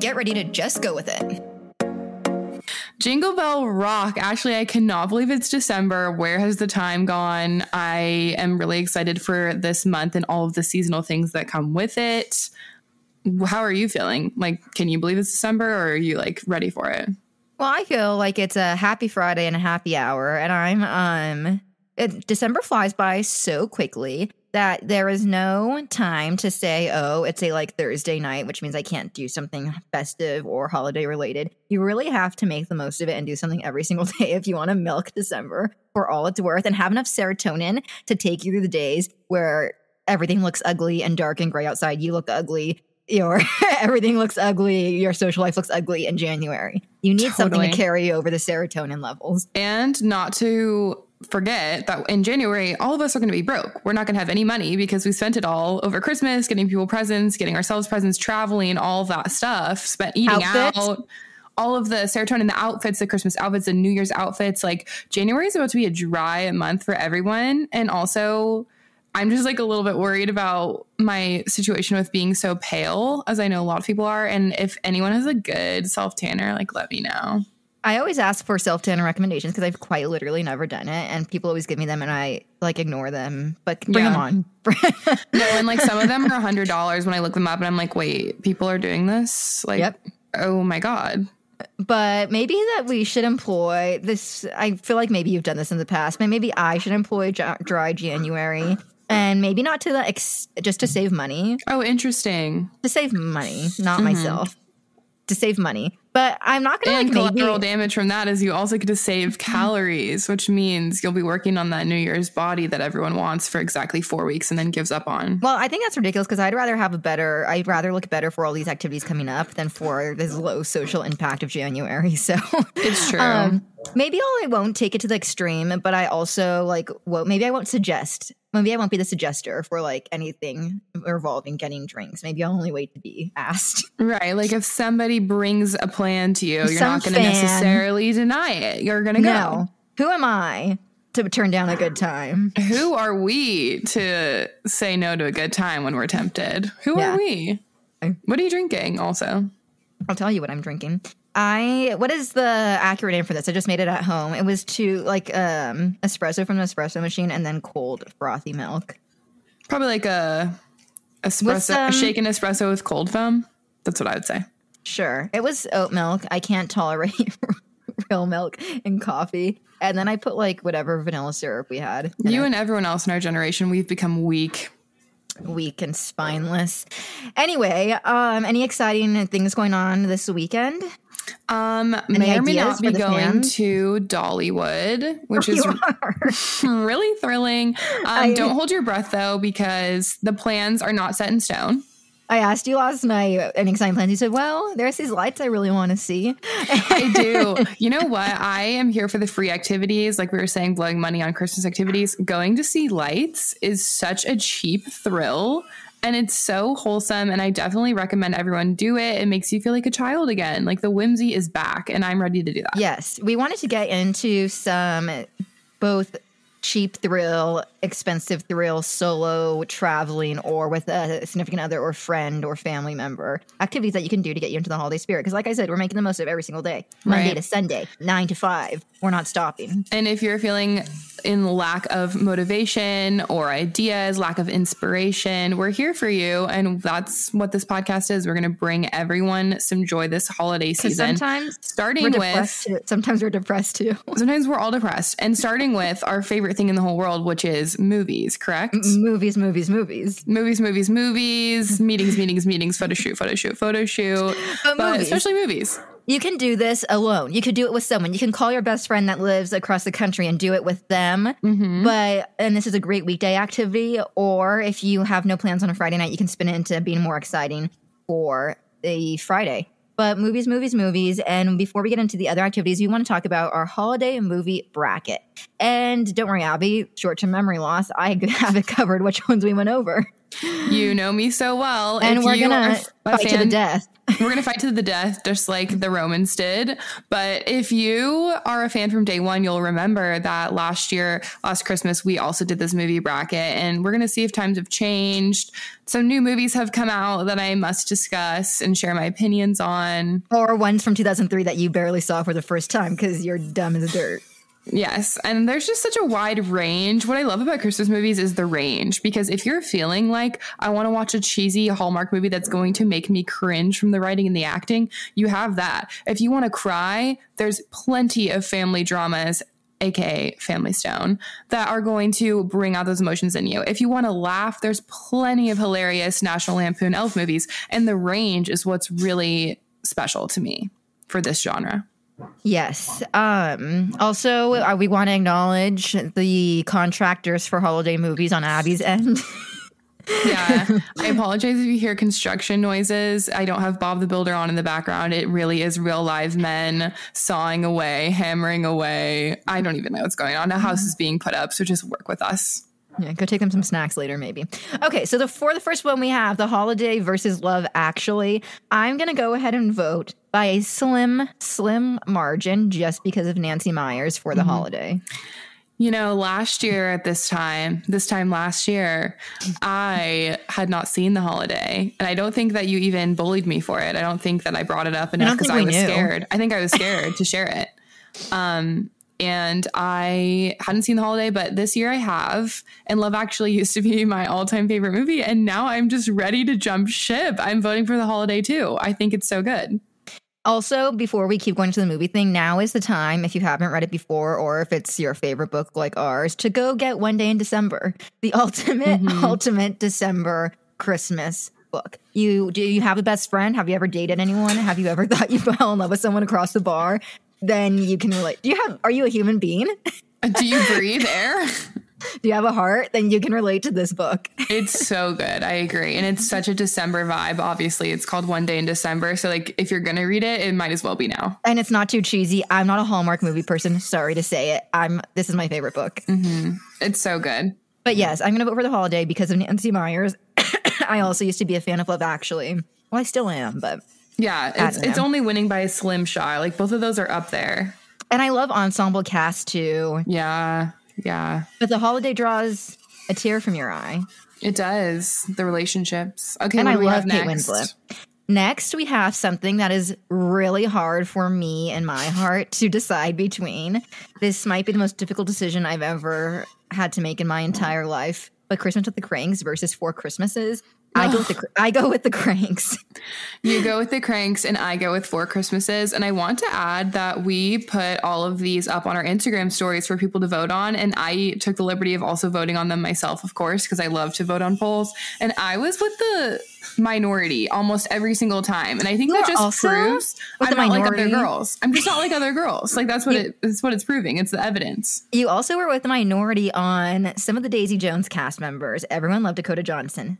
get ready to just go with it. Jingle Bell Rock. Actually, I cannot believe it's December. Where has the time gone? I am really excited for this month and all of the seasonal things that come with it. How are you feeling? Like, can you believe it's December or are you like ready for it? Well, I feel like it's a happy Friday and a happy hour, and I'm um it, December flies by so quickly that there is no time to say, oh, it's a like Thursday night, which means I can't do something festive or holiday related. You really have to make the most of it and do something every single day if you want to milk December for all it's worth and have enough serotonin to take you through the days where everything looks ugly and dark and gray outside. You look ugly. Your everything looks ugly. Your social life looks ugly in January. You need something to carry over the serotonin levels. And not to forget that in January, all of us are going to be broke. We're not going to have any money because we spent it all over Christmas, getting people presents, getting ourselves presents, traveling, all that stuff, spent eating Outfits. out. All of the serotonin, the outfits, the Christmas outfits, the New Year's outfits. Like January is about to be a dry month for everyone. And also, I'm just like a little bit worried about my situation with being so pale, as I know a lot of people are. And if anyone has a good self tanner, like let me know. I always ask for self tanner recommendations because I've quite literally never done it, and people always give me them, and I like ignore them. But bring Yeah. them on. No, and like some of them are a hundred dollars when I look them up, and I'm like, wait, people are doing this? Like, Yep. oh my god. but maybe that we should employ this. I feel like maybe you've done this in the past, but maybe I should employ dry, dry January, and maybe not to the ex- just to save money, Oh, interesting. to save money, not Mm-hmm. myself, to save money. But I'm not gonna And like maybe. collateral damage from that is you also get to save calories, which means you'll be working on that New Year's body that everyone wants for exactly four weeks and then gives up on. Well, I think that's ridiculous because I'd rather have a better, I'd rather look better for all these activities coming up than for this low social impact of January. So It's true. Um, maybe I won't take it to the extreme, but I also like, well, maybe I won't suggest. Maybe I won't be the suggester for like anything involving getting drinks. Maybe I'll only wait to be asked. right. Like if somebody brings a plan to you, you're Some not going to necessarily deny it. You're going to go. No, who am I to turn down a good time? Who are we to say no to a good time when we're tempted? Who Yeah. are we? What are you drinking also? I'll tell you what I'm drinking. I what is the accurate name for this? I just made it at home. It was to like um espresso from the espresso machine and then cold frothy milk. Probably like a espresso, some- a shaken espresso with cold foam. That's what I would say. Sure. It was oat milk. I can't tolerate real milk in coffee. And then I put like whatever vanilla syrup we had. You it. and everyone else in our generation, we've become weak. weak and spineless. Anyway, um, any exciting things going on this weekend? Um, may or may not be going fans? to Dollywood, which is really thrilling. Um, I- don't hold your breath though, because the plans are not set in stone. I asked you last night any exciting plans. You said, "Well, there's these lights I really want to see." I do. You know what? I am here for the free activities. Like we were saying, blowing money on Christmas activities. Going to see lights is such a cheap thrill. And it's so wholesome. And I definitely recommend everyone do it. It makes you feel like a child again. Like the whimsy is back. And I'm ready to do that. Yes, we wanted to get into some both cheap thrill, expensive thrill, solo traveling, or with a significant other or friend or family member. Activities that you can do to get you into the holiday spirit. Because, like I said, we're making the most of every single day, Monday Right. to Sunday, nine to five. We're not stopping. And if you're feeling in lack of motivation or ideas, lack of inspiration, we're here for you. And that's what this podcast is. We're going to bring everyone some joy this holiday season. sometimes starting with. Too. Sometimes we're depressed too. sometimes we're all depressed and starting with our favorite thing in the whole world which is movies correct movies, movies, movies. movies movies movies meetings meetings meetings photo shoot photo shoot photo shoot But but movies. especially movies You can do this alone. You could do it with someone. You can call your best friend that lives across the country and do it with them. Mm-hmm. But and this is a great weekday activity. Or if you have no plans on a Friday night, you can spin it into being more exciting for a Friday. But movies, movies, movies. And before we get into the other activities, we want to talk about our holiday movie bracket. And don't worry, Abby, short term memory loss. I have it covered which ones we went over. You know me so well. And If we're going to fight to the death. We're going to fight to the death, just like the Romans did. But if you are a fan from day one, you'll remember that last year, last Christmas, we also did this movie bracket. And we're going to see if times have changed. Some new movies have come out that I must discuss and share my opinions on. Or ones from 2003 that you barely saw for the first time because you're dumb as dirt. Yes. And there's just such a wide range. What I love about Christmas movies is the range because if you're feeling like I want to watch a cheesy Hallmark movie that's going to make me cringe from the writing and the acting, you have that. If you want to cry, there's plenty of family dramas. AKA Family Stone, that are going to bring out those emotions in you. If you want to laugh, there's plenty of hilarious National Lampoon Elf movies, and the range is what's really special to me for this genre. Yes. Um, also, uh, we want to acknowledge the contractors for holiday movies on Abby's end. Yeah. I apologize if you hear construction noises. I don't have Bob the Builder on in the background. It really is real live men sawing away, hammering away. I don't even know what's going on. A house is being put up, so just work with us. yeah, go take them some snacks later, maybe. Okay, so the for the first one we have the holiday versus love. Actually, I'm gonna go ahead and vote by a slim, slim margin, just because of Nancy Meyers for the holiday. You know, last year at this time, this time last year, I had not seen the holiday. And I don't think that you even bullied me for it. I don't think that I brought it up enough because think I was knew. scared. I think I was scared to share it. Um, and I hadn't seen the holiday, but this year I have. And Love Actually used to be my all time favorite movie. And now I'm just ready to jump ship. I'm voting for the holiday too. I think it's so good. Also, before we keep going to the movie thing, now is the time, if you haven't read it before or if it's your favorite book like ours, to go get One Day in December, the ultimate, mm-hmm. ultimate December Christmas book. You do you have a best friend? Have you ever dated anyone? Have you ever thought you fell in love with someone across the bar? Then you can relate. Do you have are you a human being? Do you breathe air? Do you have a heart? Then you can relate to this book. It's so good. I agree. And it's such a December vibe. Obviously, it's called One Day in December. So, like, if you're going to read it, it might as well be now. And it's not too cheesy. I'm not a Hallmark movie person. Sorry to say it. I'm this is my favorite book. Mm-hmm. It's so good. But yes, I'm going to vote for the holiday because of Nancy Meyers. I also used to be a fan of Love Actually. Well, I still am, but Yeah. It's, it's only winning by a slim shot. Like, both of those are up there. and I love ensemble cast too. Yeah. Yeah. But the holiday draws a tear from your eye. It does. The relationships. Okay. and I love have Kate next? Winslet. Next, we have something that is really hard for me and my heart to decide between. This might be the most difficult decision I've ever had to make in my entire life. But Christmas with the Cranks versus Four Christmases. I go with the I go with the Cranks. You go with the cranks, and I go with Four Christmases. And I want to add that we put all of these up on our Instagram stories for people to vote on. And I took the liberty of also voting on them myself, of course, because I love to vote on polls. And I was with the minority almost every single time. And I think You that just proves I'm not like other girls. I'm just not like other girls. Like that's what it it's what it's proving. It's the evidence. You also were with the minority on some of the Daisy Jones cast members. Everyone loved Dakota Johnson.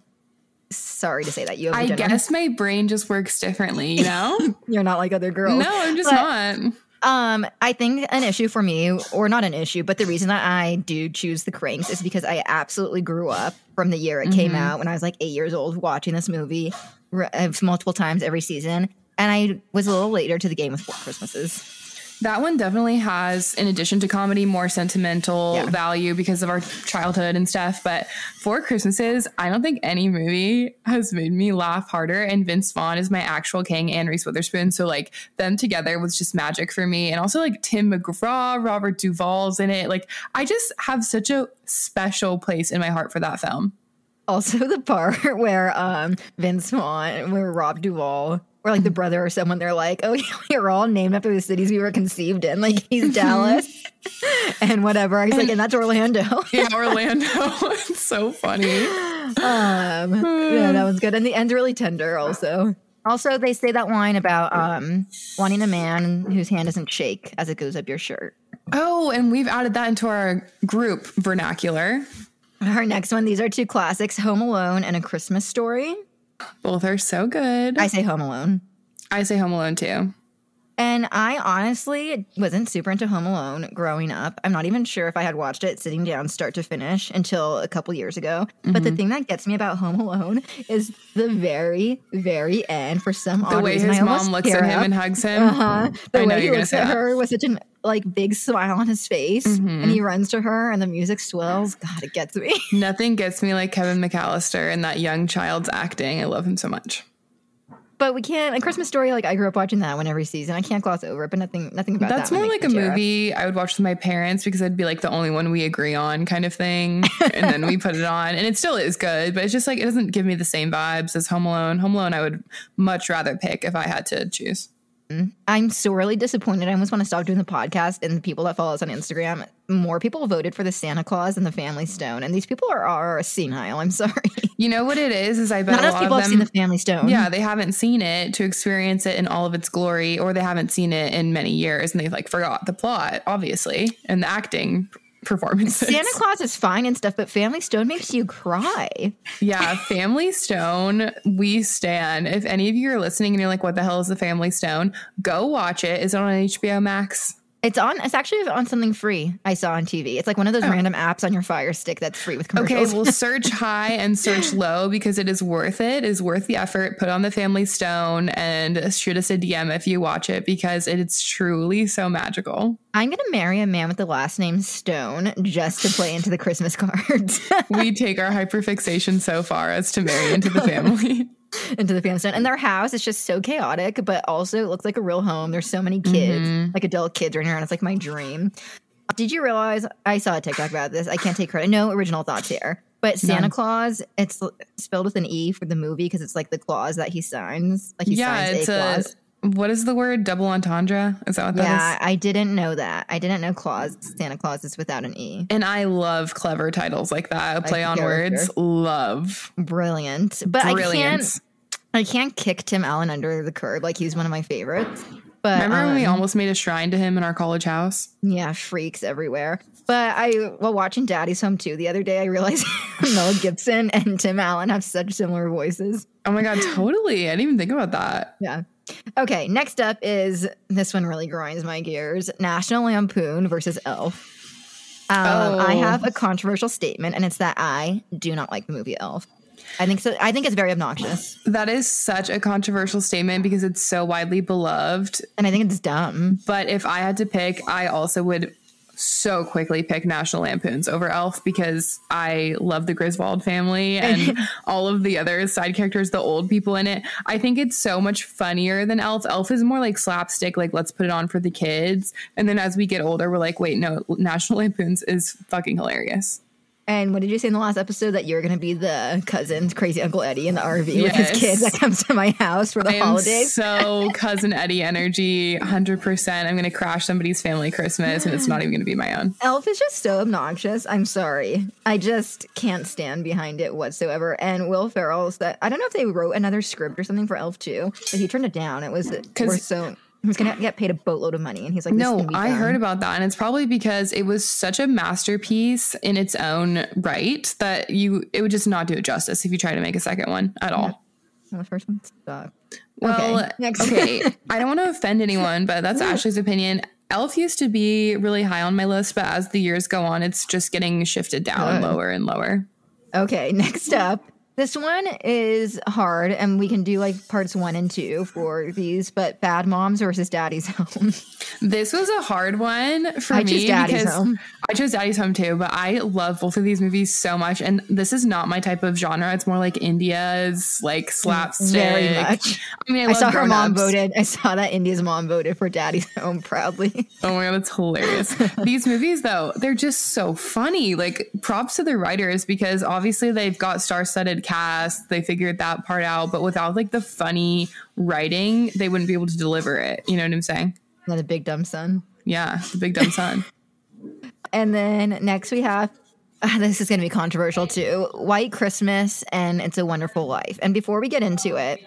Sorry to say that you. Have I guess my brain just works differently, you know? you're not like other girls. no, I'm just But- not. Um, I think an issue for me, or not an issue, but the reason that I do choose the Cranks is because I absolutely grew up from the year it came Mm-hmm. out when I was like eight years old, watching this movie r- uh, multiple times every season, and I was a little later to the game with Four Christmases. That one definitely has, in addition to comedy, more sentimental Yeah. value because of our childhood and stuff. But for Christmases, I don't think any movie has made me laugh harder. And Vince Vaughn is my actual king and Reese Witherspoon. So, like, them together was just magic for me. And also, like, Tim McGraw, Robert Duvall's in it. Like, I just have such a special place in my heart for that film. Also, the part where um Vince Vaughn, where Rob Duvall, or like the brother or someone, they're like, "Oh, we are all named after the cities we were conceived in." Like he's Dallas and whatever. He's like, and that's Orlando. In Orlando. it's so funny. um, yeah, that was good, and the end's really tender. Also, also they say that line about um wanting a man whose hand doesn't shake as it goes up your shirt. Oh, and we've added that into our group vernacular. Our next one, these are two classics: Home Alone and A Christmas Story. Both are so good. I say Home Alone. I say Home Alone too. And I honestly wasn't super into Home Alone growing up. I'm not even sure if I had watched it sitting down start to finish until a couple years ago. But the thing that gets me about Home Alone is the very, very end. For some reason, The odd way reason, his I mom looks at him up. and hugs him. Uh-huh. I The know way he looks at that. her with such an like big smile on his face, Mhm. and he runs to her, and the music swells. God, it gets me. Nothing gets me like Kevin McAllister and that young child's acting. I love him so much. But we can't. A Christmas Story, like I grew up watching that one every season. I can't gloss over it, but nothing, nothing about That's that. more like a movie I would watch with my parents because I'd be like the only one we agree on kind of thing. and then we put it on and it still is good, but it's just like it doesn't give me the same vibes as Home Alone. Home Alone I would much rather pick if I had to choose. Mm-hmm. I'm sorely disappointed. I almost want to stop doing the podcast. And the people that follow us on Instagram, more people voted for the Santa Claus and the Family Stone, and these people are, are senile. I'm sorry. You know what it is? Is I bet Not enough people of have seen the Family Stone. yeah, they haven't seen it to experience it in all of its glory, or they haven't seen it in many years, and they like forgot the plot, obviously, and the acting performances. Santa Claus is fine and stuff, but Family Stone makes you cry. Yeah, Family Stone, we stand. If any of you are listening and you're like, what the hell is the Family Stone? Go watch it. Is it on HBO Max? It's on. It's actually on something free. I saw on TV. It's like one of those oh. random apps on your Fire Stick that's free with Oh. Okay, commercials. well, search high and search low because it is worth it. It is worth the effort. Put on the Family Stone and shoot us a DM if you watch it because it is truly so magical. I'm gonna marry a man with the last name Stone just to play into the Christmas cards. We take our hyperfixation so far as to marry into the family. Into the family stone. And their house is just so chaotic, but also it looks like a real home. There's so many kids, Mm-hmm. like adult kids running around. It's like my dream. Did you realize I saw a TikTok about this? I can't take credit. No original thoughts here. But Santa None. Claus, it's spelled with an E for the movie because it's like the clause that he signs. Like he yeah, signs it's a a. What is the word? Double entendre? Is that what that is? Yeah, I didn't know that. I didn't know clause Santa Claus is without an E. And I love clever titles like that. Play on character. words. Love. Brilliant. But I can't I can't kick Tim Allen under the curb. Like he's one of my favorites. But Remember when we um, almost made a shrine to him in our college house? Yeah, freaks everywhere. But I, while watching Daddy's Home 2 the other day, I realized Mel Gibson and Tim Allen have such similar voices. Oh my god, totally. I didn't even think about that. Yeah. Okay, next up is this one really grinds my gears National Lampoon versus Elf. Um, I Oh. have a controversial statement, and it's that I do not like the movie Elf. I think so. I think it's very obnoxious, That is such a controversial statement because it's so widely beloved. and I think it's dumb. But if I had to pick, I also would so quickly pick National Lampoons over Elf because I love the Griswold family and all of the other side characters, the old people in it. I think it's so much funnier than Elf. Elf is more like slapstick, like let's put it on for the kids. And then as we get older, we're like, wait, no, National Lampoons is fucking hilarious. And what did you say in the last episode that you're going to be the cousin, crazy Uncle Eddie in the RV with his kids that comes to my house for the I holidays? so cousin Eddie energy, 100%. I'm going to crash somebody's family Christmas and it's not even going to be my own. Elf is just so obnoxious. I'm sorry. I just can't stand behind it whatsoever. And Will Ferrell's that I don't know if they wrote another script or something for Elf 2, but he turned it down. It was, we're so, he was going to get paid a boatload of money. And he's like, No, I heard about that, and it's probably because it was such a masterpiece in its own right that you it would just not do it justice if you try to make a second one at all. Well, the first one sucked. Well, Okay, next. okay, I don't want to offend anyone, but that's Ashley's opinion. Elf used to be really high on my list, but as the years go on, it's just getting shifted down Good. lower and lower. Okay, next up. This one is hard, and we can do like parts one and two for these, but Bad Moms versus Daddy's Home. This was a hard one for I me because Home. I chose Daddy's Home too, but I love both of these movies so much. And this is not my type of genre. It's more like India's like mm, slapstick. Very much. I mean, I, I saw her mom Ups. voted. I saw that India's mom voted for Daddy's Home proudly. Oh my god, it's hilarious. These movies though, they're just so funny. Like props to the writers because obviously they've got star-studded cast. They figured that part out, but without like the funny writing, they wouldn't be able to deliver it. You know what I'm saying? Another big dumb son. Yeah, the big dumb son. And then next we have ah, this is going to be controversial too. White Christmas and It's a Wonderful Life. And before we get into it,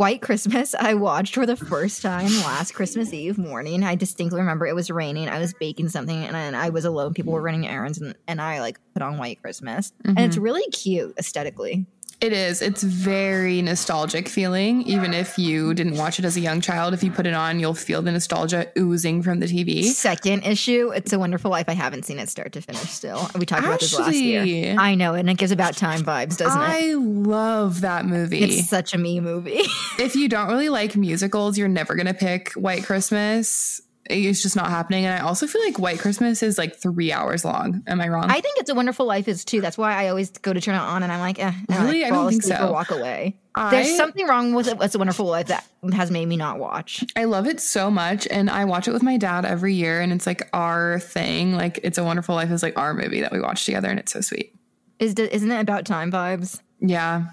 White Christmas I watched for the first time last Christmas Eve morning. I distinctly remember it was raining. I was baking something and I was alone. People were running errands and, and I like put on White Christmas. And it's mm-hmm. really cute aesthetically. It is. It's very nostalgic feeling. Even if you didn't watch it as a young child, if you put it on, you'll feel the nostalgia oozing from the TV. Second issue, It's a Wonderful Life. I haven't seen it start to finish still. We talked about this last year. I know, and it gives about time vibes, doesn't it? I love that movie. It's such a me movie. if you don't really like musicals, you're never going to pick White Christmas. It's just not happening. And I also feel like White Christmas is like three hours long. Am I wrong? I think It's a Wonderful Life is too. That's why I always go to turn it on and I'm like, eh. And Really? I, I don't think so. Walk away. I- There's something wrong with it. It's a Wonderful Life that has made me not watch. I love it so much. And I watch it with my dad every year. And it's like our thing. Like, It's a Wonderful Life is like our movie that we watch together. And it's so sweet. Is isn't it about time vibes? Yeah.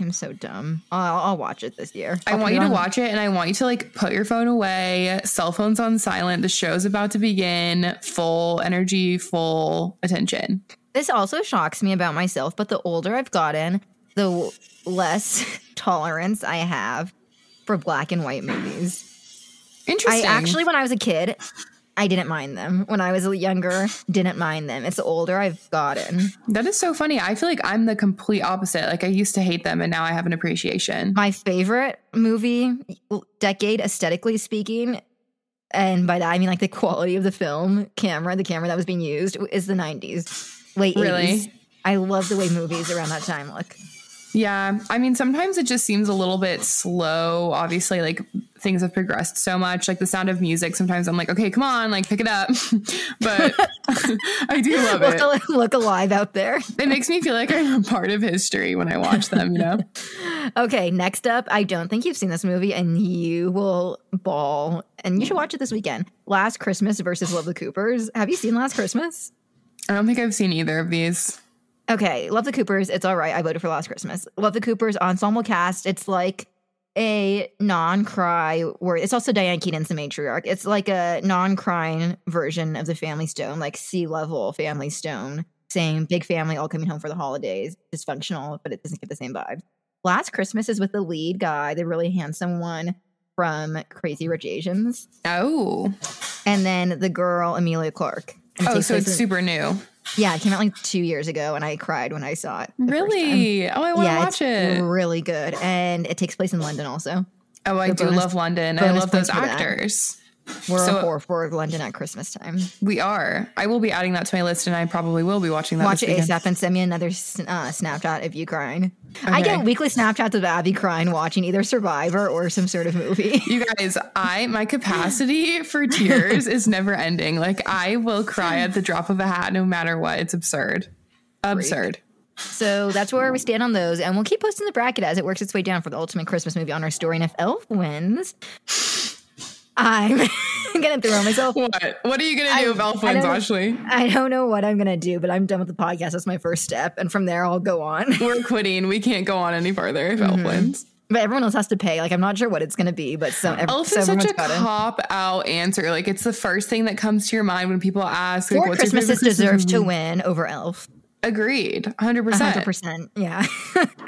I'm so dumb. I'll, I'll watch it this year. I I'll want you to watch it and I want you to like put your phone away, cell phones on silent. The show's about to begin. Full energy, full attention. This also shocks me about myself, but the older I've gotten, the less tolerance I have for black and white movies. Interesting. I actually, when I was a kid, I didn't mind them. When I was younger, didn't mind them. It's the older I've gotten. That is so funny. I feel like I'm the complete opposite. Like I used to hate them and now I have an appreciation. My favorite movie decade, aesthetically speaking, and by that I mean like the quality of the film camera, the camera that was being used, is the 90s, late Really? 80s. I love the way movies around that time look. Yeah. I mean, sometimes it just seems a little bit slow. Obviously, like things have progressed so much. Like the sound of music, sometimes I'm like, okay, come on, like pick it up. but I do love it. Look, look alive out there. It makes me feel like I'm a part of history when I watch them, you know? Okay, next up, I don't think you've seen this movie and you will ball. And you should watch it this weekend. Last Christmas versus Love the Coopers. Have you seen Last Christmas? I don't think I've seen either of these. Okay, Love the Coopers. It's all right. I voted for Last Christmas. Love the Coopers ensemble cast. It's like a non-cry where it's also Diane Keaton's the matriarch. It's like a non-crying version of the Family Stone, like sea level Family Stone. Same big family all coming home for the holidays. Dysfunctional, but it doesn't get the same vibe. Last Christmas is with the lead guy, the really handsome one from Crazy Rich Asians, Oh. and then the girl Emilia Clarke. Oh, so it's in- super new. Yeah, it came out like two years ago, and I cried when I saw it. the first time. Really? Oh, I want to yeah, watch it's it. really good, and it takes place in London. Also, Oh, I do bonus- love London. I love those actors. that. We're So- a whore for London at Christmas time. We are. I will be adding that to my list, and I probably will be watching that. Watch it. ASAP and send me another uh, Snapchat of you crying. I get weekly Snapchats of Abby crying watching either Survivor or some sort of movie. You guys, I my capacity for tears is never ending. Like I will cry at the drop of a hat, no matter what. It's absurd. Absurd. so that's where we stand on those, and we'll keep posting the bracket as it works its way down for the ultimate Christmas movie on our story. And if Elf wins, I'm gonna throw myself. What? What are you gonna I- do if Elf I wins, Ashley? I don't know what I'm gonna do, but I'm done with the podcast. That's my first step, and from there I'll go on. We're quitting. We can't go on any farther if Mm-hmm. Elf wins. But everyone else has to pay. Like I'm not sure what it's gonna be, but some ev- Elf so is such a cop out answer. Like it's the first thing that comes to your mind when people ask, like, Four "What's your Christmases favorite deserve to win over Elf. Agreed, hundred percent, percent. Yeah,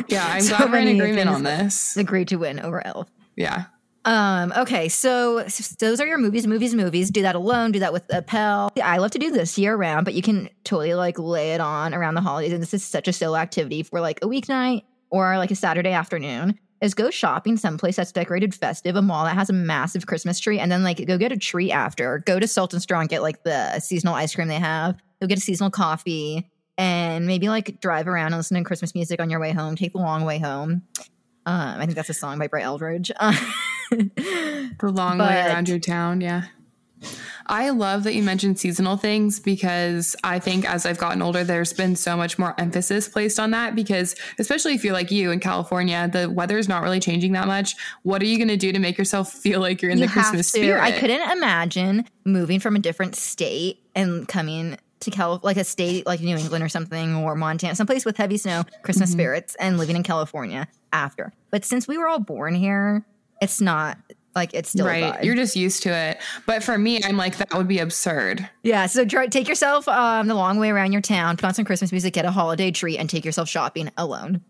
Yeah, I'm So glad we're in agreement on this. agreed to win over Elf. Yeah. Um. Okay. So those are your movies, movies, movies. Do that alone. Do that with a pal. I love to do this year round, but you can totally like lay it on around the holidays. And this is such a solo activity for like a weeknight or like a Saturday afternoon. Is go shopping someplace that's decorated festive, a mall that has a massive Christmas tree, and then like go get a tree after. Go to Salt and Straw and get like the seasonal ice cream they have. Go get a seasonal coffee, and maybe like drive around and listen to Christmas music on your way home. Take the long way home. Um, I think that's a song by Brett Eldredge. The long way around your town. Yeah. I love that you mentioned seasonal things because I think as I've gotten older, there's been so much more emphasis placed on that because, especially if you're like you in California, the weather is not really changing that much. What are you going to do to make yourself feel like you're in you the Christmas to. spirit? I couldn't imagine moving from a different state and coming to Cal, like a state like New England or something, or Montana, someplace with heavy snow, Christmas Mm-hmm. spirits, and living in California after. But since we were all born here, it's not like it's still Right. You're just used to it. But for me, I'm like, that would be absurd. yeah. So try, take yourself um, the long way around your town, put on some Christmas music, get a holiday tree, and take yourself shopping alone.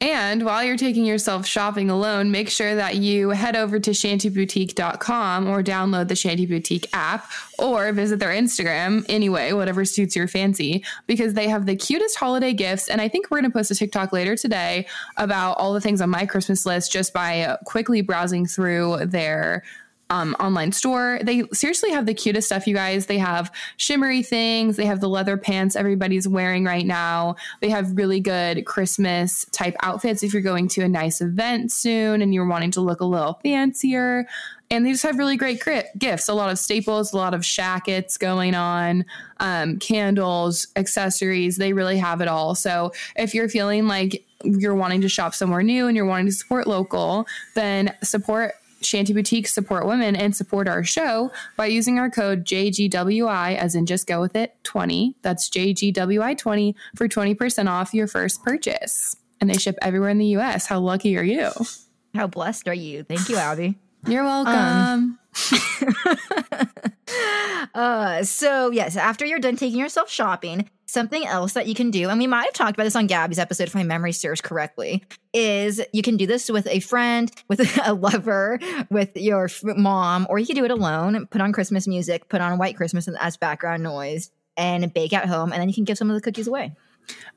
And while you're taking yourself shopping alone, make sure that you head over to shantyboutique.com or download the Shanty Boutique app or visit their Instagram anyway, whatever suits your fancy, because they have the cutest holiday gifts. And I think we're going to post a TikTok later today about all the things on my Christmas list just by quickly browsing through their um, online store. They seriously have the cutest stuff, you guys. They have shimmery things. They have the leather pants everybody's wearing right now. They have really good Christmas type outfits if you're going to a nice event soon and you're wanting to look a little fancier. And they just have really great gifts. A lot of staples, a lot of shackets going on, um, candles, accessories. They really have it all. So if you're feeling like you're wanting to shop somewhere new and you're wanting to support local, then support Shanty Boutique support women and support our show by using our code JGWI, as in just go with it 20. That's JGWI20 for 20% off your first purchase. And they ship everywhere in the US. How lucky are you? How blessed are you? Thank you, Abby. You're welcome. Um, uh, so, yes, after you're done taking yourself shopping, something else that you can do, and we might have talked about this on Gabby's episode if my memory serves correctly, is you can do this with a friend, with a lover, with your mom, or you can do it alone. Put on Christmas music, put on White Christmas as background noise, and bake at home, and then you can give some of the cookies away.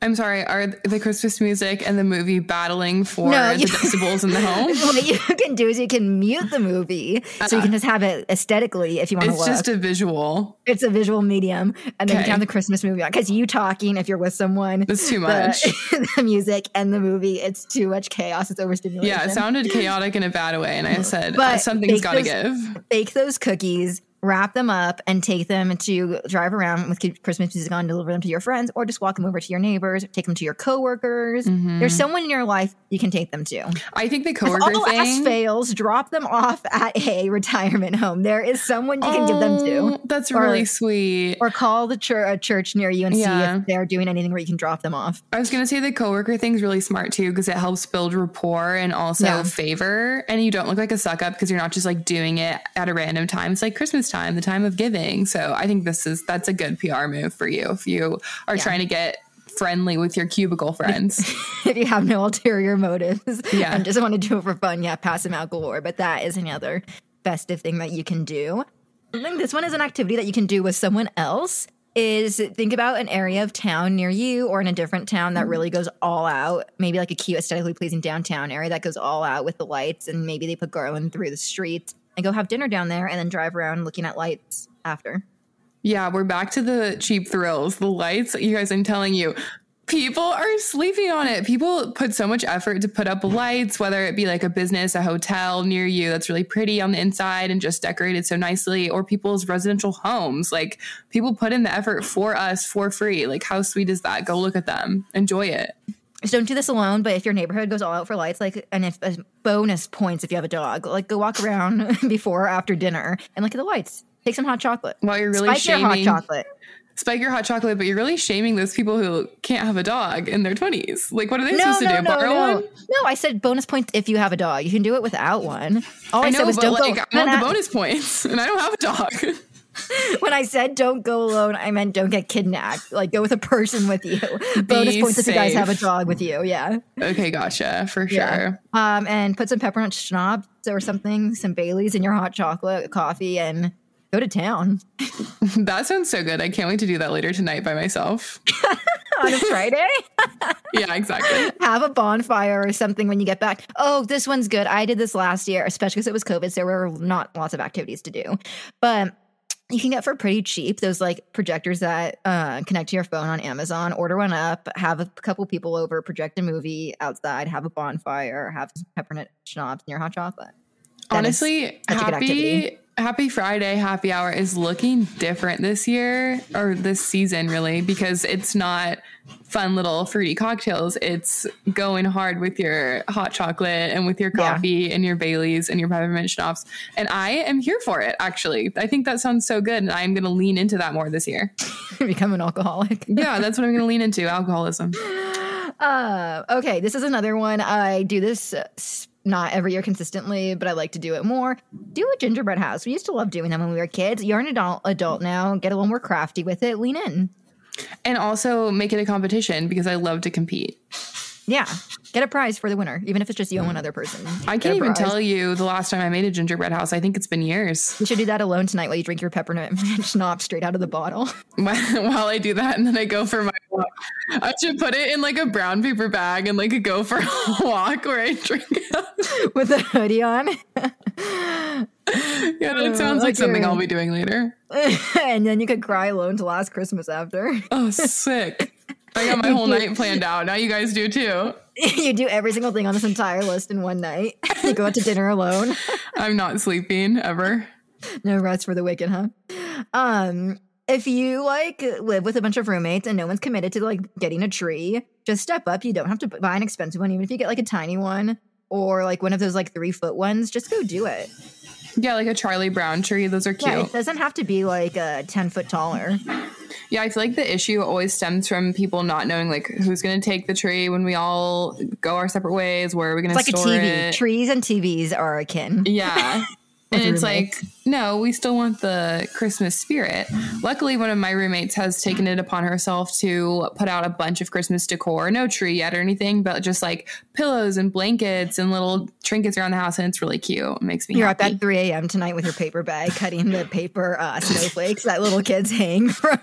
I'm sorry, are the Christmas music and the movie battling for no, the decibels in the home? What you can do is you can mute the movie uh, so you can just have it aesthetically if you want to It's just a visual. It's a visual medium. And then okay. you can have the Christmas movie on. Because you talking, if you're with someone, it's too much. The, the, music and the movie, it's too much chaos. It's overstimulation. Yeah, it sounded chaotic in a bad way. And I said, but something's got to give. Bake those cookies wrap them up and take them to drive around with Christmas music on, deliver them to your friends, or just walk them over to your neighbors, take them to your coworkers. Mm-hmm. There's someone in your life you can take them to. I think the coworker if all thing fails, drop them off at a retirement home. There is someone you can oh, give them to. Oh, that's or, really sweet. Or call the church, a church near you and yeah. see if they're doing anything where you can drop them off. I was going to say the coworker thing's really smart too because it helps build rapport and also yeah. favor, and you don't look like a suck up because you're not just like doing it at a random time. It's like Christmas time, the time of giving. So I think this is that's a good PR move for you if you are yeah. trying to get friendly with your cubicle friends. if you have no ulterior motives yeah. and just want to do it for fun, yeah, pass them out galore. But that is another festive thing that you can do. I think this one is an activity that you can do with someone else is think about an area of town near you or in a different town that mm-hmm. really goes all out maybe like a cute aesthetically pleasing downtown area that goes all out with the lights and maybe they put garland through the streets and go have dinner down there and then drive around looking at lights after. Yeah, we're back to the cheap thrills. The lights, you guys, I'm telling you, people are sleeping on it. People put so much effort to put up lights, whether it be like a business, a hotel near you that's really pretty on the inside and just decorated so nicely, or people's residential homes. Like people put in the effort for us for free. Like, how sweet is that? Go look at them, enjoy it. So don't do this alone, but if your neighborhood goes all out for lights, like, and if uh, bonus points if you have a dog, like go walk around before or after dinner and look at the lights. Take some hot chocolate. While you're really Spike shaming, your hot chocolate. Spike your hot chocolate, but you're really shaming those people who can't have a dog in their 20s. Like, what are they no, supposed to no, do? No, Borrow no. one? No, I said bonus points if you have a dog. You can do it without one. All I, I know, said was but don't like, go. I want the bonus points, and I don't have a dog. when I said don't go alone, I meant don't get kidnapped. Like go with a person with you. Bonus points safe. if you guys have a dog with you. Yeah. Okay, gotcha. For sure. Yeah. Um, and put some peppermint schnapps or something, some Baileys in your hot chocolate, coffee, and go to town. that sounds so good. I can't wait to do that later tonight by myself. On a Friday? yeah, exactly. Have a bonfire or something when you get back. Oh, this one's good. I did this last year, especially because it was COVID. So there were not lots of activities to do. But you can get for pretty cheap those like projectors that uh, connect to your phone on Amazon. Order one up, have a couple people over, project a movie outside, have a bonfire, have some peppermint schnapps and your hot chocolate. That Honestly, happy Happy Friday happy hour is looking different this year or this season, really, because it's not fun little fruity cocktails. It's going hard with your hot chocolate and with your coffee yeah. and your Baileys and your peppermint schnapps. And I am here for it, actually. I think that sounds so good. And I'm going to lean into that more this year. Become an alcoholic. yeah, that's what I'm going to lean into alcoholism. Uh, okay, this is another one. I do this. Uh, not every year consistently, but I like to do it more. Do a gingerbread house. We used to love doing them when we were kids. You're an adult adult now. Get a little more crafty with it. Lean in. And also make it a competition because I love to compete. Yeah. Get a prize for the winner, even if it's just you and one mm. other person. I can't even prize. tell you the last time I made a gingerbread house. I think it's been years. You should do that alone tonight while you drink your peppermint schnapps straight out of the bottle While I do that, and then I go for my walk. I should put it in like a brown paper bag and like go for a walk where I drink it. with a hoodie on. Yeah, that sounds like like something I'll be doing later. and then you could cry alone to last Christmas after. Oh, sick. I got my whole night planned out. Now you guys do too. you do every single thing on this entire list in one night. You go out to dinner alone. I'm not sleeping ever. No rest for the wicked, huh? Um, if you like live with a bunch of roommates and no one's committed to like getting a tree, just step up. You don't have to buy an expensive one, even if you get like a tiny one or like one of those like three foot ones. Just go do it. Yeah, like a Charlie Brown tree. Those are cute. Yeah, it doesn't have to be like a ten foot taller. Yeah, I feel like the issue always stems from people not knowing like who's going to take the tree when we all go our separate ways. Where are we going to It's like a TV. it? Trees and TVs are akin. Yeah. And it's roommates. like, no, we still want the Christmas spirit. Luckily, one of my roommates has taken it upon herself to put out a bunch of Christmas decor. No tree yet or anything, but just like pillows and blankets and little trinkets around the house. And it's really cute. It makes me You're up at 3 a.m. tonight with your paper bag, cutting the paper uh, snowflakes that little kids hang from.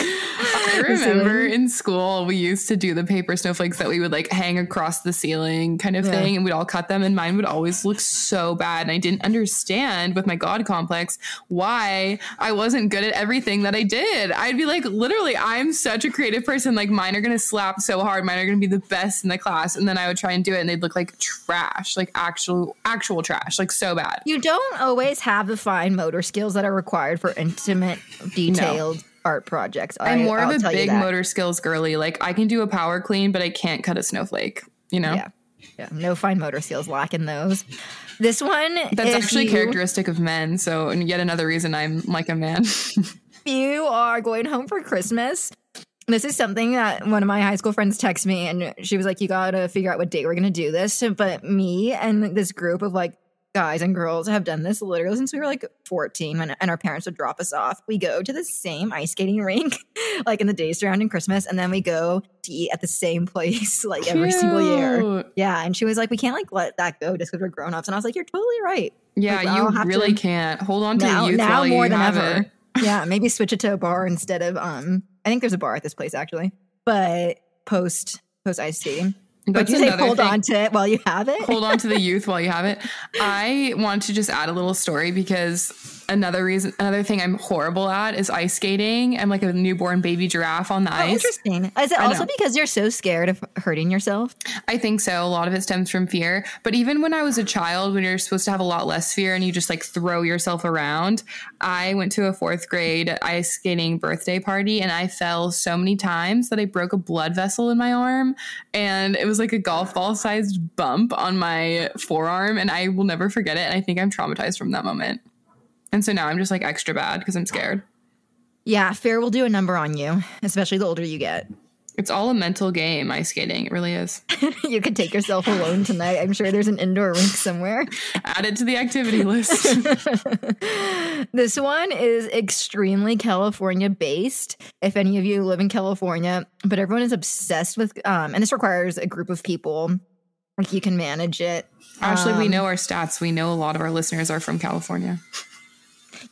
I remember in school we used to do the paper snowflakes that we would like hang across the ceiling kind of Yeah. thing and we'd all cut them and mine would always look so bad and I didn't understand with my god complex why I wasn't good at everything that I did. I'd be like literally I'm such a creative person like mine are going to slap so hard mine are going to be the best in the class and then I would try and do it and they'd look like trash like actual actual trash like so bad. You don't always have the fine motor skills that are required for intimate, detailed art projects. I'm more I'll of a big motor skills girly. Like I can do a power clean but I can't cut a snowflake, you know? Yeah. Yeah, no fine motor skills lacking those. This one That's actually you, characteristic of men. So, and yet another reason I'm like a man. you are going home for Christmas. This is something that one of my high school friends texted me, and she was like, "You gotta figure out what day we're gonna do this." But me and this group of like guys and girls have done this literally since we were like 14 when, and our parents would drop us off. We go to the same ice skating rink like in the days surrounding Christmas, and then we go to eat at the same place like every single year. Yeah. And she was like, We can't like let that go just because we're grown ups. And I was like, You're totally right. Yeah, Like, you really to- can't hold on to Now, the youth now more you than ever. it. yeah. Maybe switch it to a bar instead of um I think there's a bar at this place actually. But post post ice skating. But you say hold thing. on to it while you have it. hold on to the youth while you have it. I want to just add a little story because another reason, another thing I'm horrible at is ice skating. I'm like a newborn baby giraffe on the Oh, ice. interesting. Is it I also know. because you're so scared of hurting yourself? I think so. A lot of it stems from fear. But even when I was a child, when you're supposed to have a lot less fear and you just like throw yourself around, I went to a fourth grade ice skating birthday party and I fell so many times that I broke a blood vessel in my arm. And it was like a golf ball sized bump on my forearm. And I will never forget it. And I think I'm traumatized from that moment. And so now I'm just like extra bad because I'm scared. Yeah, fear will do a number on you, especially the older you get. It's all a mental game, ice skating. It really is. you could take yourself alone tonight. I'm sure there's an indoor rink somewhere. Add it to the activity list. This one is extremely California based. If any of you live in California, but everyone is obsessed with um and this requires a group of people. Like you can manage it. Actually, we Um, know our stats. We know a lot of our listeners are from California.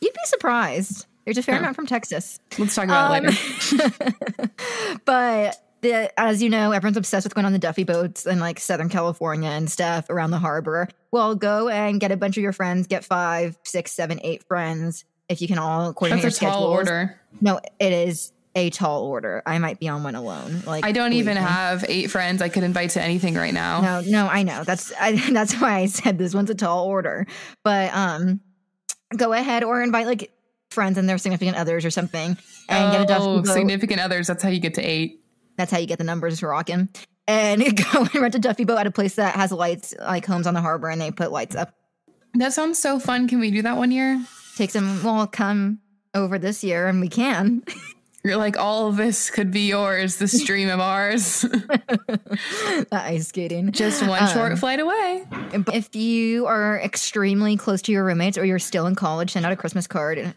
You'd be surprised. There's a fair Yeah. amount from Texas. Let's talk about it Um, later. but the, as you know, everyone's obsessed with going on the Duffy boats in like Southern California and stuff around the harbor. Well, go and get a bunch of your friends, get five, six, seven, eight friends. If you can all coordinate That's a your tall order. No, it is a tall order. I might be on one alone. Like I don't even have eight friends I could invite to anything right now. No, no, I know. That's I, that's why I said this one's a tall order. But um, go ahead or invite like friends and their significant others or something, and get a Duffy oh, boat. significant others. That's how you get to eight. That's how you get the numbers rocking. And go and rent a Duffy boat at a place that has lights, like homes on the harbor, and they put lights up. That sounds so fun. Can we do that one year? Take some. Well, come over this year, and we can. You're like, all of this could be yours, this dream of ours. Ice skating. Just one Um, short flight away. If you are extremely close to your roommates or you're still in college, send out a Christmas card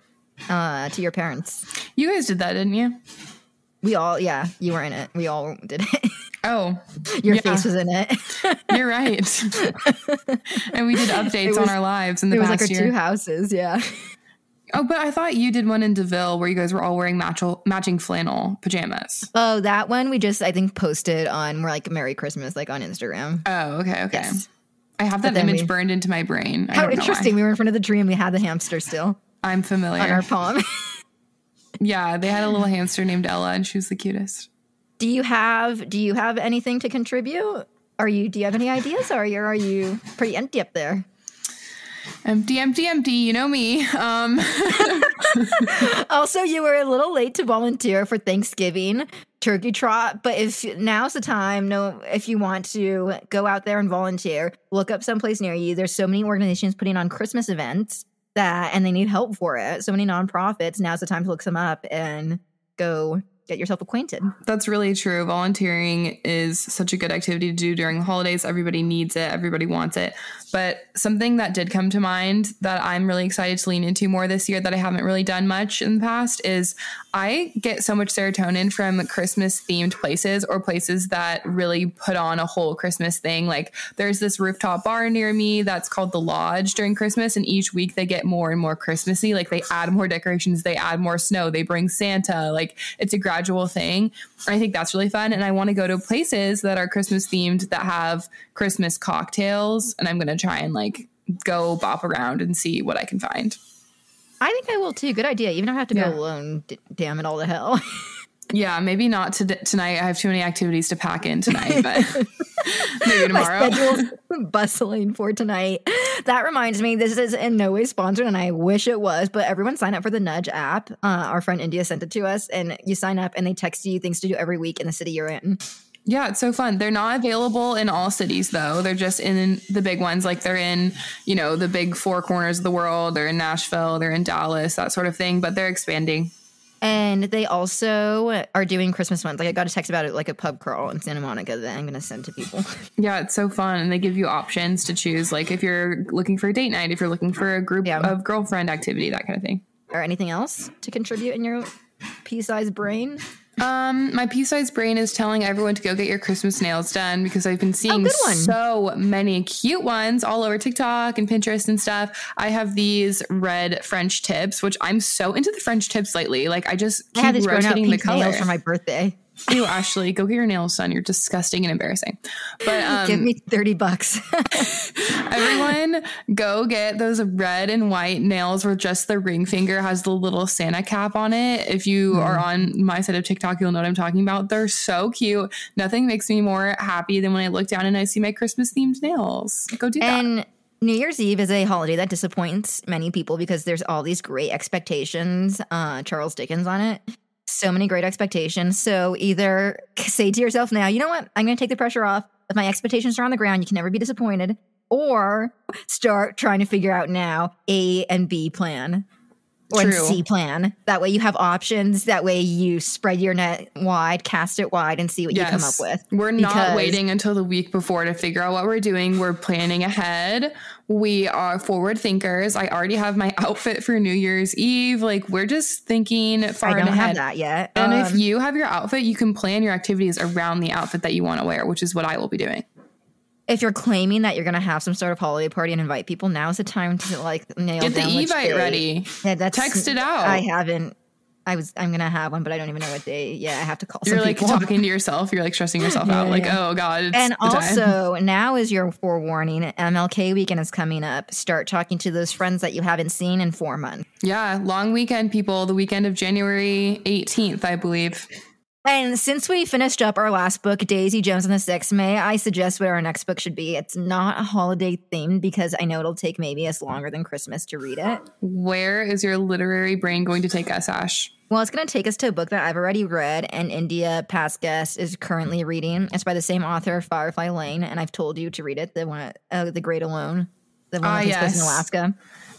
uh, to your parents. You guys did that, didn't you? We all, yeah, you were in it. We all did it. Oh, Your Yeah. face was in it. you're right. and we did updates was- on our lives in the it was like past our year. two houses. Yeah. Oh, but I thought you did one in Deville where you guys were all wearing match- matching flannel pajamas. Oh, that one we just I think posted on more like Merry Christmas, like on Instagram. Oh, okay, okay. Yes. I have that image we- burned into my brain. I How don't know why. interesting! We were in front of the tree and we had the hamster still I'm familiar. on our palm. yeah, they had a little hamster named Ella, and she was the cutest. do you have Do you have anything to contribute? Are you? Do you have any ideas? Or are you, are you pretty empty up there? Empty, empty, empty. You know me. Um, Also, you were a little late to volunteer for Thanksgiving turkey trot, but if now's the time, no, if you want to go out there and volunteer, look up someplace near you. There's so many organizations putting on Christmas events that, and they need help for it. So many nonprofits. Now's the time to look them up and go get yourself acquainted. That's really true. Volunteering is such a good activity to do during the holidays. Everybody needs it, everybody wants it. But something that did come to mind that I'm really excited to lean into more this year that I haven't really done much in the past is I get so much serotonin from Christmas themed places or places that really put on a whole Christmas thing. Like there's this rooftop bar near me that's called The Lodge during Christmas, and each week they get more and more Christmassy. Like they add more decorations, they add more snow, they bring Santa. Like it's a thing. I think that's really fun. And I want to go to places that are Christmas themed that have Christmas cocktails. And I'm going to try and like go bop around and see what I can find. I think I will too. Good idea. Even if I have to Yeah. go alone, d- damn it all to hell. Yeah, maybe not to tonight. I have too many activities to pack in tonight, but maybe tomorrow. My schedule's bustling for tonight. That reminds me, this is in no way sponsored, and I wish it was, but everyone sign up for the Nudge app. Uh, our friend India sent it to us, and you sign up and they text you things to do every week in the city you're in. Yeah, it's so fun. They're not available in all cities though. They're just in the big ones. Like they're in, you know, the big four corners of the world. They're in Nashville, they're in Dallas, that sort of thing, but they're expanding. And they also are doing Christmas ones. Like I got a text about it, like a pub crawl in Santa Monica that I'm going to send to people. Yeah, it's so fun. And they give you options to choose. Like if you're looking for a date night, if you're looking for a group Yeah. of girlfriend activity, that kind of thing. or anything else to contribute in your pea-sized brain? Um, my pea-sized brain is telling everyone to go get your Christmas nails done because I've been seeing good one. so many cute ones all over TikTok and Pinterest and stuff. I have these red French tips, which I'm so into the French tips lately. Like I just I keep these grown out rotating the pink color. nails for my birthday. Ew, Ashley, go get your nails done. You're disgusting and embarrassing. But um, Give me 30 bucks. Everyone, go get those red and white nails where just the ring finger has the little Santa cap on it. If you Mm-hmm. are on my side of TikTok, you'll know what I'm talking about. They're so cute. Nothing makes me more happy than when I look down and I see my Christmas themed nails. Go do that. And New Year's Eve is a holiday that disappoints many people because there's all these great expectations. Uh, Charles Dickens on it. So many great expectations. So either say to yourself now, you know what? I'm going to take the pressure off. If my expectations are on the ground, you can never be disappointed. Or start trying to figure out now A and B plan or True. C plan. That way you have options. That way you spread your net wide, cast it wide, and see what you come up with. We're not Because- waiting until the week before to figure out what we're doing. We're planning ahead. We are forward thinkers. I already have my outfit for New Year's Eve. Like we're just thinking far I don't ahead. have that yet. And if Um, you have your outfit, you can plan your activities around the outfit that you want to wear, which is what I will be doing. If you're claiming that you're going to have some sort of holiday party and invite people, now's the time to like nail Get the Evite ready. Yeah, that's Text it out. I haven't. I was. I'm going to have one, but I don't even know what day. Yeah, I have to call You're some like people. talking to yourself. You're like stressing yourself out. Like, yeah. oh God. It's and the time. also, now is your forewarning. MLK weekend is coming up. Start talking to those friends that you haven't seen in four months. yeah, long weekend, people. The weekend of January 18th, I believe. And since we finished up our last book, Daisy Jones and the Six, may I suggest what our next book should be? It's not a holiday themed because I know it'll take maybe us longer than Christmas to read it. Where is your literary brain going to take us, Ash? Well, it's going to take us to a book that I've already read, and India, past guest, is currently reading. It's by the same author, Firefly Lane, and I've told you to read it. The one, uh, The Great Alone, the one Ah, that takes place in. Alaska.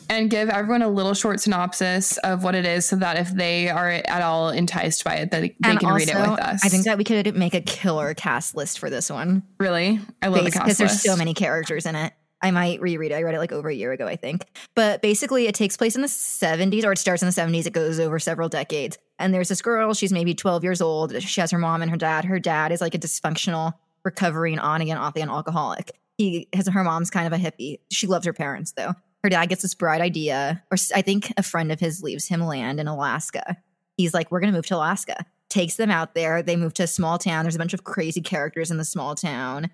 And give everyone a little short synopsis of what it is so that if they are at all enticed by it, that they and can read it with us. I think that we could make a killer cast list for this one really, I love the cast because there's so many characters in it. I might reread it. I read it like over a year ago, I think. But basically, it takes place in the 70s, or it starts in the 70s. It goes over several decades. And there's this girl, she's maybe 12 years old. She has her mom and her dad. Her dad is like a dysfunctional, recovering on again, off again alcoholic. He has her mom's kind of a hippie. She loves her parents though. Her dad gets this bright idea, or I think a friend of his leaves him land in Alaska. He's like, We're gonna move to Alaska. Takes them out there. They move to a small town. There's a bunch of crazy characters in the small town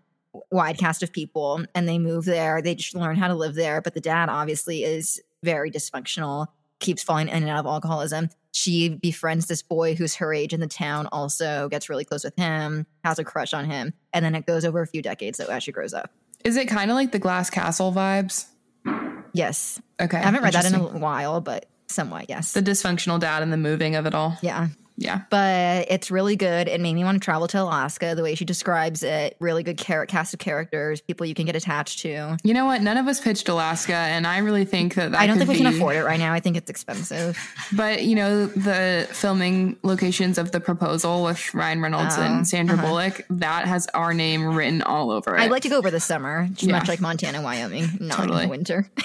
wide cast of people and they move there. They just learn how to live there. But the dad obviously is very dysfunctional, keeps falling in and out of alcoholism. She befriends this boy who's her age in the town, also gets really close with him, has a crush on him. And then it goes over a few decades though as she grows up. Is it kind of like the Glass Castle vibes? Yes. Okay. I haven't read that in a while, but somewhat, yes. the dysfunctional dad and the moving of it all. yeah. Yeah. but it's really good. It made me want to travel to Alaska. The way she describes it, really good cast of characters, people you can get attached to. You know what? None of us pitched Alaska, and I really think that, that I don't think we can afford it right now. I think it's expensive. But you know, the filming locations of the proposal with Ryan Reynolds Oh, and Sandra uh-huh. Bullock, that has our name written all over it. I'd like to go over the summer, Yeah. much like Montana, Wyoming, not in the winter.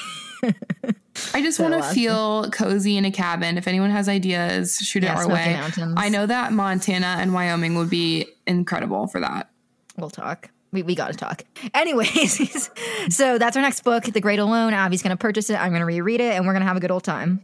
I just So want to Alaska. Uh, feel cozy in a cabin. If anyone has ideas, shoot Yeah, it our way. Mountains. I know that Montana and Wyoming would be incredible for that. We'll talk. We, we got to talk. Anyways, so that's our next book, The Great Alone. Abby's going to purchase it. I'm going to reread it, and we're going to have a good old time.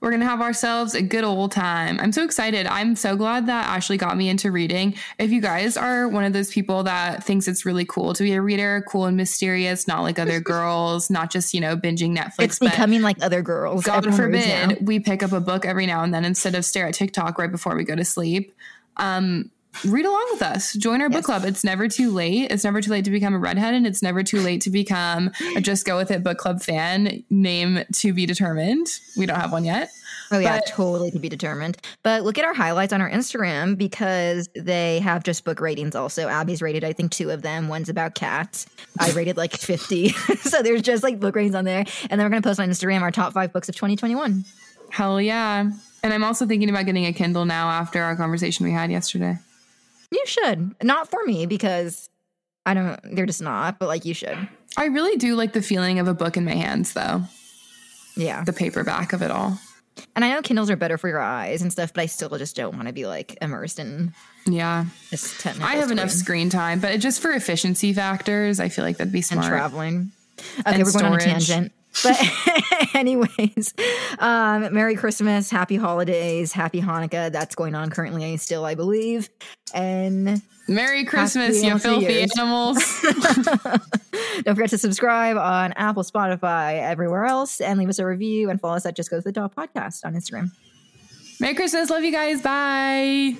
We're going to have ourselves a good old time. I'm so excited. I'm so glad that Ashley got me into reading. If you guys are one of those people that thinks it's really cool to be a reader, cool and mysterious, not like other girls, not just, you know, binging Netflix, It's becoming like other girls. God Everyone forbid we pick up a book every now and then instead of stare at TikTok right before we go to sleep. Um, read along with us. Join our book club. It's never too late. It's never too late to become a redhead, and it's never too late to become a Just Go With It book club fan. Name to be determined. We don't have one yet. Oh yeah, But- totally to be determined. But look at our highlights on our Instagram because they have just book ratings. Also, Abby's rated I think two of them. One's about cats. I rated like fifty. so there's just like book ratings on there. And then we're gonna post on Instagram our top five books of 2021. Hell yeah. And I'm also thinking about getting a Kindle now after our conversation we had yesterday. You should not for me because I don't. They're just not. But like you should. I really do like the feeling of a book in my hands, though, Yeah. the paperback of it all. And I know Kindles are better for your eyes and stuff, but I still just don't want to be like immersed in Yeah. technical. I have enough screen screen time, but just for efficiency factors, I feel like that'd be smart. and traveling. Okay, And we're going on a tangent. But anyways, um, Merry Christmas, Happy Holidays, Happy Hanukkah. That's going on currently still, I believe. And Merry Christmas, you filthy animals. don't forget to subscribe on Apple, Spotify, everywhere else, and leave us a review and follow us at Just Go With It dot Podcast on Instagram. Merry Christmas. Love you guys. Bye.